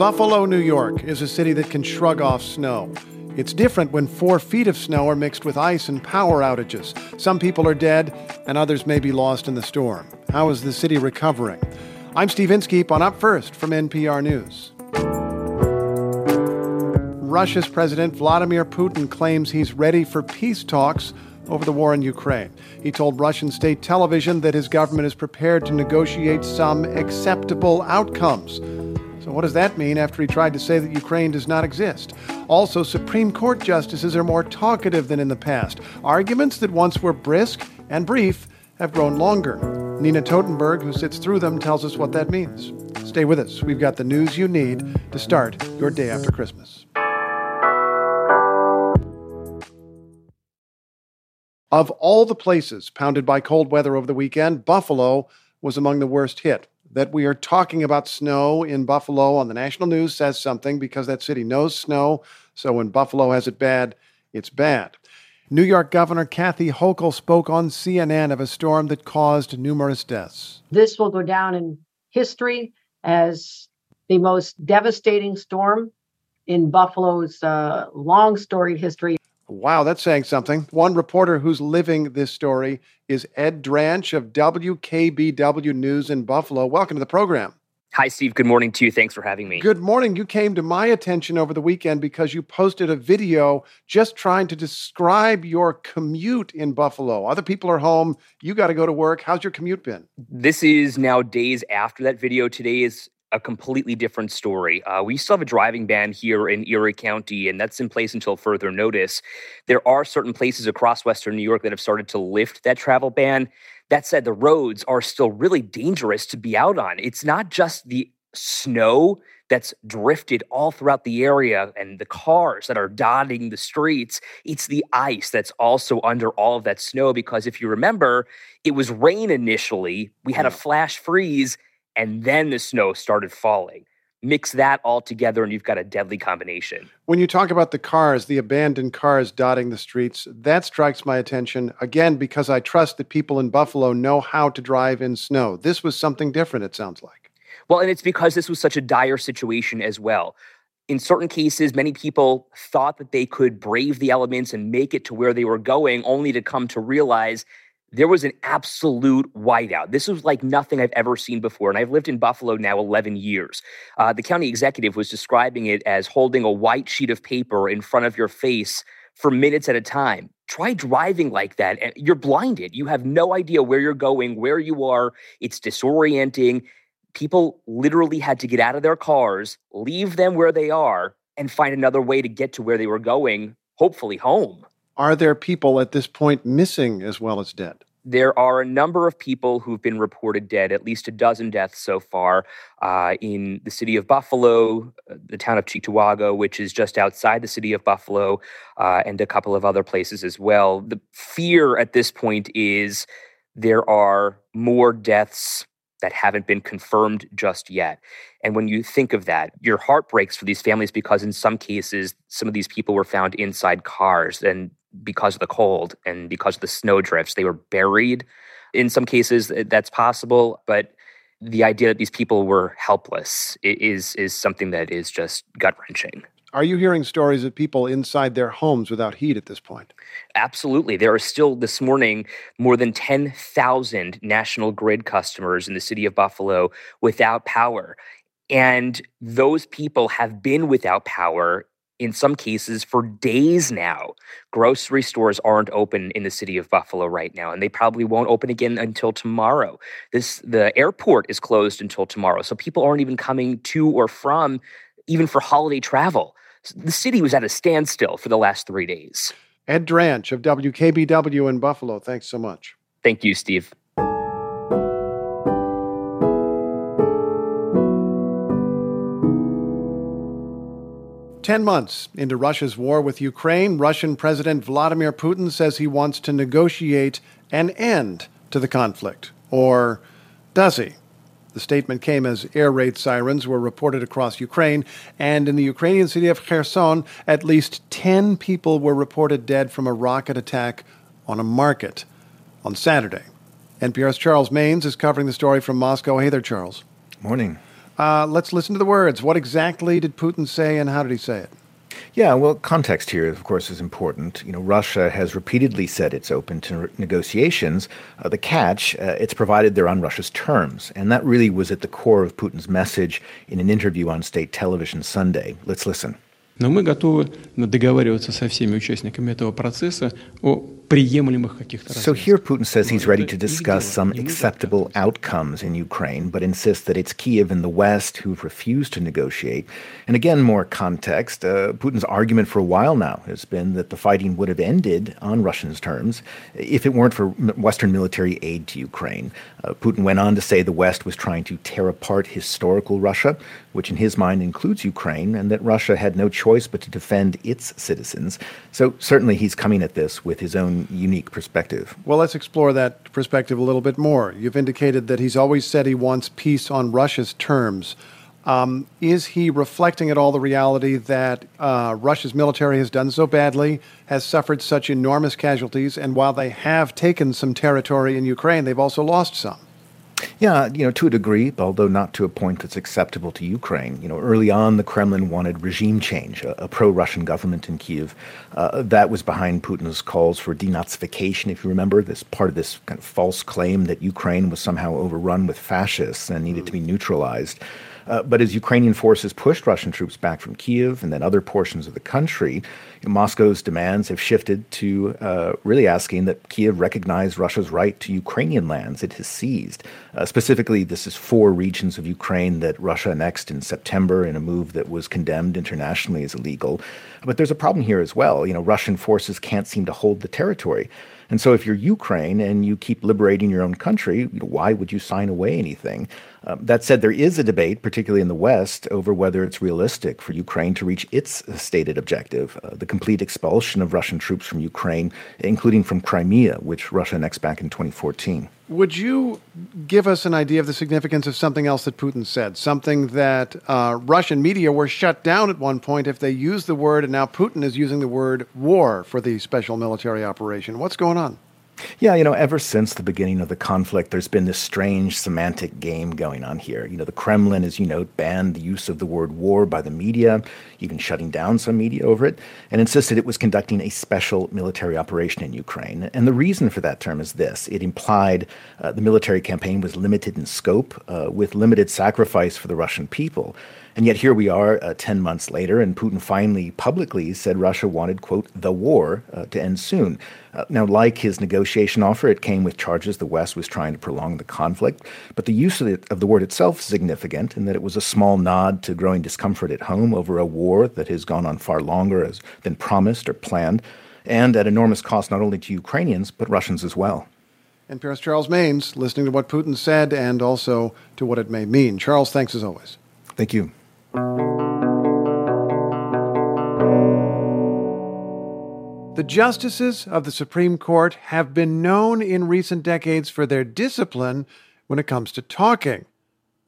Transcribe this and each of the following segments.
Buffalo, New York is a city that can shrug off snow. It's different when four feet of snow are mixed with ice and power outages. Some people are dead, and others may be lost in the storm. How is the city recovering? I'm Steve Inskeep on Up First from NPR News. Russia's President Vladimir Putin claims he's ready for peace talks over the war in Ukraine. He told Russian state television that his government is prepared to negotiate some acceptable outcomes. So, what does that mean after he tried to say that Ukraine does not exist? Also, Supreme Court justices are more talkative than in the past. Arguments that once were brisk and brief have grown longer. Nina Totenberg, who sits through them, tells us what that means. Stay with us. We've got the news you need to start your day after Christmas. Of all the places pounded by cold weather over the weekend, Buffalo was among the worst hit. That we are talking about snow in Buffalo on the national news says something because that city knows snow. So when Buffalo has it bad, it's bad. New York Governor Kathy Hochul spoke on CNN of a storm that caused numerous deaths. This will go down in history as the most devastating storm in Buffalo's uh, long storied history. Wow, that's saying something. One reporter who's living this story is Ed Drantch of WKBW News in Buffalo. Welcome to the program. Hi, Steve. Good morning to you. Thanks for having me. Good morning. You came to my attention over the weekend because you posted a video just trying to describe your commute in Buffalo. Other people are home. You got to go to work. How's your commute been? This is now days after that video. Today is a completely different story. Uh, we still have a driving ban here in Erie County, and that's in place until further notice. There are certain places across Western New York that have started to lift that travel ban. That said, the roads are still really dangerous to be out on. It's not just the snow that's drifted all throughout the area and the cars that are dotting the streets. It's the ice that's also under all of that snow because if you remember, it was rain initially. We had a flash freeze and then the snow started falling. Mix that all together, and you've got a deadly combination. When you talk about the cars, the abandoned cars dotting the streets, that strikes my attention again because I trust that people in Buffalo know how to drive in snow. This was something different, it sounds like. Well, and it's because this was such a dire situation as well. In certain cases, many people thought that they could brave the elements and make it to where they were going, only to come to realize there was an absolute whiteout. This was like nothing I've ever seen before. And I've lived in Buffalo now 11 years. Uh, the county executive was describing it as holding a white sheet of paper in front of your face for minutes at a time. Try driving like that. And you're blinded. You have no idea where you're going, where you are. It's disorienting. People literally had to get out of their cars, leave them where they are, and find another way to get to where they were going, hopefully home. Are there people at this point missing as well as dead? There are a number of people who've been reported dead, at least a dozen deaths so far uh, in the city of Buffalo, uh, the town of Cheektowaga, which is just outside the city of Buffalo, uh, and a couple of other places as well. The fear at this point is there are more deaths that haven't been confirmed just yet. And when you think of that, your heart breaks for these families because in some cases, some of these people were found inside cars and because of the cold and because of the snow drifts. They were buried. In some cases, eh, that's possible, but the idea that these people were helpless is is something that is just gut wrenching. Are you hearing stories of people inside their homes without heat at this point? Absolutely. There are still this morning more than 10,000 National Grid customers in the city of Buffalo without power. And those people have been without power in some cases for days now. Grocery stores aren't open in the city of Buffalo right now, and they probably won't open again until tomorrow. This the airport is closed until tomorrow, so people aren't even coming to or from even for holiday travel. The city was at a standstill for the last three days. Ed Drantch of WKBW in Buffalo, thanks so much. Thank you, Steve. 10 months into Russia's war with Ukraine, Russian President Vladimir Putin says he wants to negotiate an end to the conflict. Or does he? The statement came as air raid sirens were reported across Ukraine, and in the Ukrainian city of Kherson, at least 10 people were reported dead from a rocket attack on a market on Saturday. NPR's Charles Maynes is covering the story from Moscow. Hey there, Charles. Morning. Uh, let's listen to the words. What exactly did Putin say, and how did he say it? Yeah, well, context here, of course, is important. You know, Russia has repeatedly said it's open to negotiations. Uh, the catch, uh, it's provided they're on Russia's terms. And that really was at the core of Putin's message in an interview on state television Sunday. Let's listen. Но мы готовы договариваться со всеми участниками этого процесса о so here Putin says he's ready to discuss some acceptable outcomes in Ukraine, but insists that it's Kiev and the West who've refused to negotiate. And again, more context, uh, Putin's argument for a while now has been that the fighting would have ended on Russian terms if it weren't for Western military aid to Ukraine. Uh, Putin went on to say the West was trying to tear apart historical Russia, which in his mind includes Ukraine, and that Russia had no choice but to defend its citizens. So certainly he's coming at this with his own unique perspective. Well, let's explore that perspective a little bit more. You've indicated that he's always said he wants peace on Russia's terms. Um, is he reflecting at all the reality that uh, Russia's military has done so badly, has suffered such enormous casualties, and while they have taken some territory in Ukraine, they've also lost some? Yeah, you know, to a degree, although not to a point that's acceptable to Ukraine. You know, early on, the Kremlin wanted regime change, a, a pro-Russian government in Kiev. Uh, that was behind Putin's calls for denazification, if you remember, this part of this kind of false claim that Ukraine was somehow overrun with fascists and needed to be neutralized. Uh, but as Ukrainian forces pushed Russian troops back from Kiev and then other portions of the country, Moscow's demands have shifted to uh, really asking that Kiev recognize Russia's right to Ukrainian lands it has seized. Uh, specifically, this is four regions of Ukraine that Russia annexed in September in a move that was condemned internationally as illegal. But there's a problem here as well. You know, Russian forces can't seem to hold the territory. And so, if you're Ukraine and you keep liberating your own country, why would you sign away anything? Um, that said, there is a debate, particularly in the West, over whether it's realistic for Ukraine to reach its stated objective uh, the complete expulsion of Russian troops from Ukraine, including from Crimea, which Russia annexed back in 2014. Would you give us an idea of the significance of something else that Putin said? Something that uh, Russian media were shut down at one point if they used the word, and now Putin is using the word war for the special military operation. What's going on? Yeah, you know, ever since the beginning of the conflict, there's been this strange semantic game going on here. You know, the Kremlin, as you know, banned the use of the word war by the media, even shutting down some media over it, and insisted it was conducting a special military operation in Ukraine. And the reason for that term is this it implied uh, the military campaign was limited in scope, uh, with limited sacrifice for the Russian people. And yet here we are uh, 10 months later, and Putin finally publicly said Russia wanted, quote, the war uh, to end soon. Uh, now, like his negotiation offer, it came with charges the West was trying to prolong the conflict. But the use of, it, of the word itself is significant in that it was a small nod to growing discomfort at home over a war that has gone on far longer as, than promised or planned, and at enormous cost not only to Ukrainians, but Russians as well. NPR's Charles Maynes, listening to what Putin said and also to what it may mean. Charles, thanks as always. Thank you. The justices of the Supreme Court have been known in recent decades for their discipline when it comes to talking.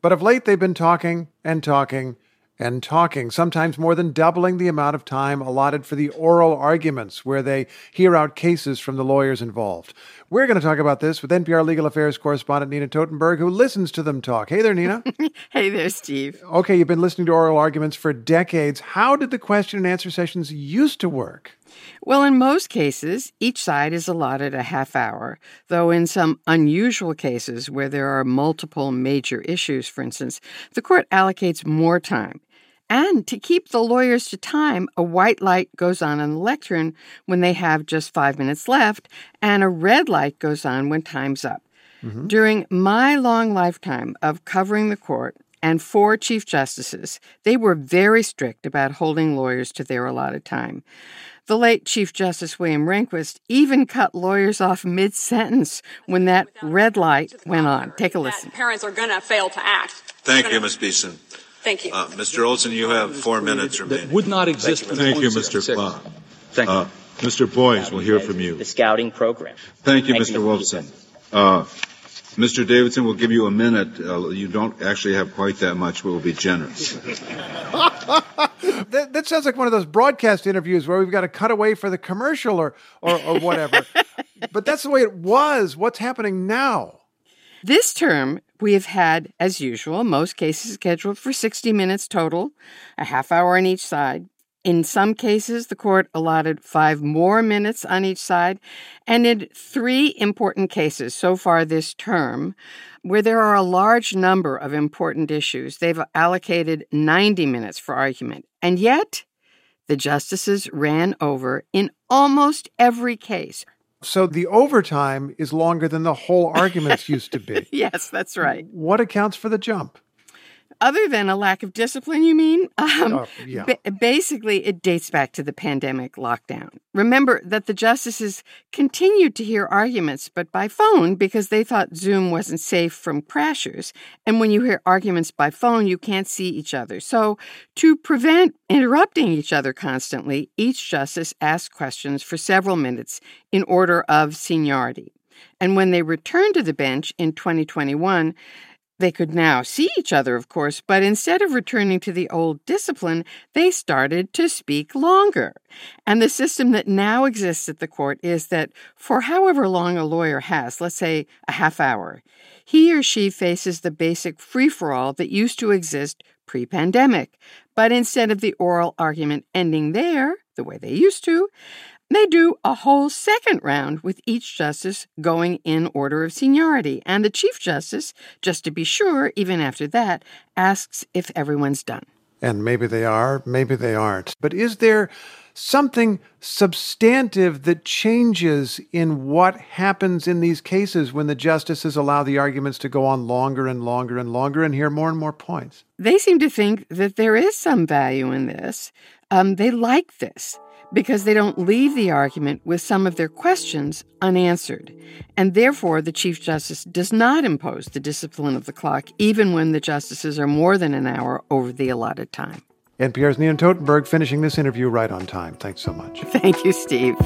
But of late, they've been talking and talking and talking, sometimes more than doubling the amount of time allotted for the oral arguments where they hear out cases from the lawyers involved. We're going to talk about this with NPR legal affairs correspondent Nina Totenberg, who listens to them talk. Hey there, Nina. hey there, Steve. Okay, you've been listening to oral arguments for decades. How did the question and answer sessions used to work? Well, in most cases, each side is allotted a half hour, though in some unusual cases where there are multiple major issues, for instance, the court allocates more time. And to keep the lawyers to time, a white light goes on in the lectern when they have just five minutes left, and a red light goes on when time's up. Mm-hmm. During my long lifetime of covering the court and four chief justices, they were very strict about holding lawyers to their allotted time. The late Chief Justice William Rehnquist even cut lawyers off mid sentence when that red light went on. Take a listen. Parents are going to fail to act. Thank you, Ms. Beeson. Thank you. Uh, Mr. Olson, you have four minutes remaining. That would not exist. Thank you, Mr. Bond. Thank you. Uh, Mr. Boies, we'll hear from you. The scouting program. Thank you, Thank Mr. Wolfson. Uh, Mr. Davidson, we'll give you a minute. Uh, you don't actually have quite that much, but we'll be generous. that, that, sounds like one of those broadcast interviews where we've got to cut away for the commercial or, or, or whatever. but that's the way it was. What's happening now? This term, we have had, as usual, most cases scheduled for 60 minutes total, a half hour on each side. In some cases, the court allotted five more minutes on each side. And in three important cases so far this term, where there are a large number of important issues, they've allocated 90 minutes for argument. And yet, the justices ran over in almost every case. So the overtime is longer than the whole arguments used to be. yes, that's right. What accounts for the jump? Other than a lack of discipline, you mean? Um, uh, yeah. ba- basically, it dates back to the pandemic lockdown. Remember that the justices continued to hear arguments, but by phone because they thought Zoom wasn't safe from crashers. And when you hear arguments by phone, you can't see each other. So, to prevent interrupting each other constantly, each justice asked questions for several minutes in order of seniority. And when they returned to the bench in 2021, they could now see each other, of course, but instead of returning to the old discipline, they started to speak longer. And the system that now exists at the court is that for however long a lawyer has, let's say a half hour, he or she faces the basic free for all that used to exist pre pandemic. But instead of the oral argument ending there, the way they used to, they do a whole second round with each justice going in order of seniority. And the Chief Justice, just to be sure, even after that, asks if everyone's done. And maybe they are, maybe they aren't. But is there something substantive that changes in what happens in these cases when the justices allow the arguments to go on longer and longer and longer and hear more and more points? They seem to think that there is some value in this. Um, they like this because they don't leave the argument with some of their questions unanswered. And therefore, the Chief Justice does not impose the discipline of the clock, even when the justices are more than an hour over the allotted time. NPR's Nina Totenberg finishing this interview right on time. Thanks so much. Thank you, Steve.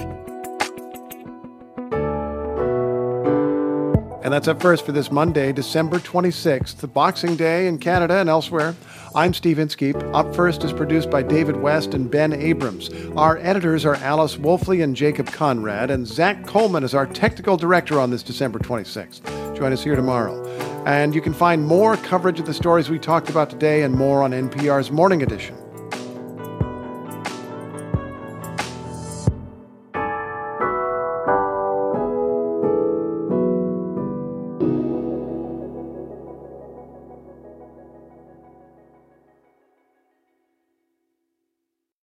And that's up first for this Monday, December 26th, Boxing Day in Canada and elsewhere. I'm Steve Inskeep. Up First is produced by David West and Ben Abrams. Our editors are Alice Woelfle and Jacob Conrad, and Zach Coleman is our technical director on this December 26th. Join us here tomorrow. And you can find more coverage of the stories we talked about today and more on NPR's Morning Edition.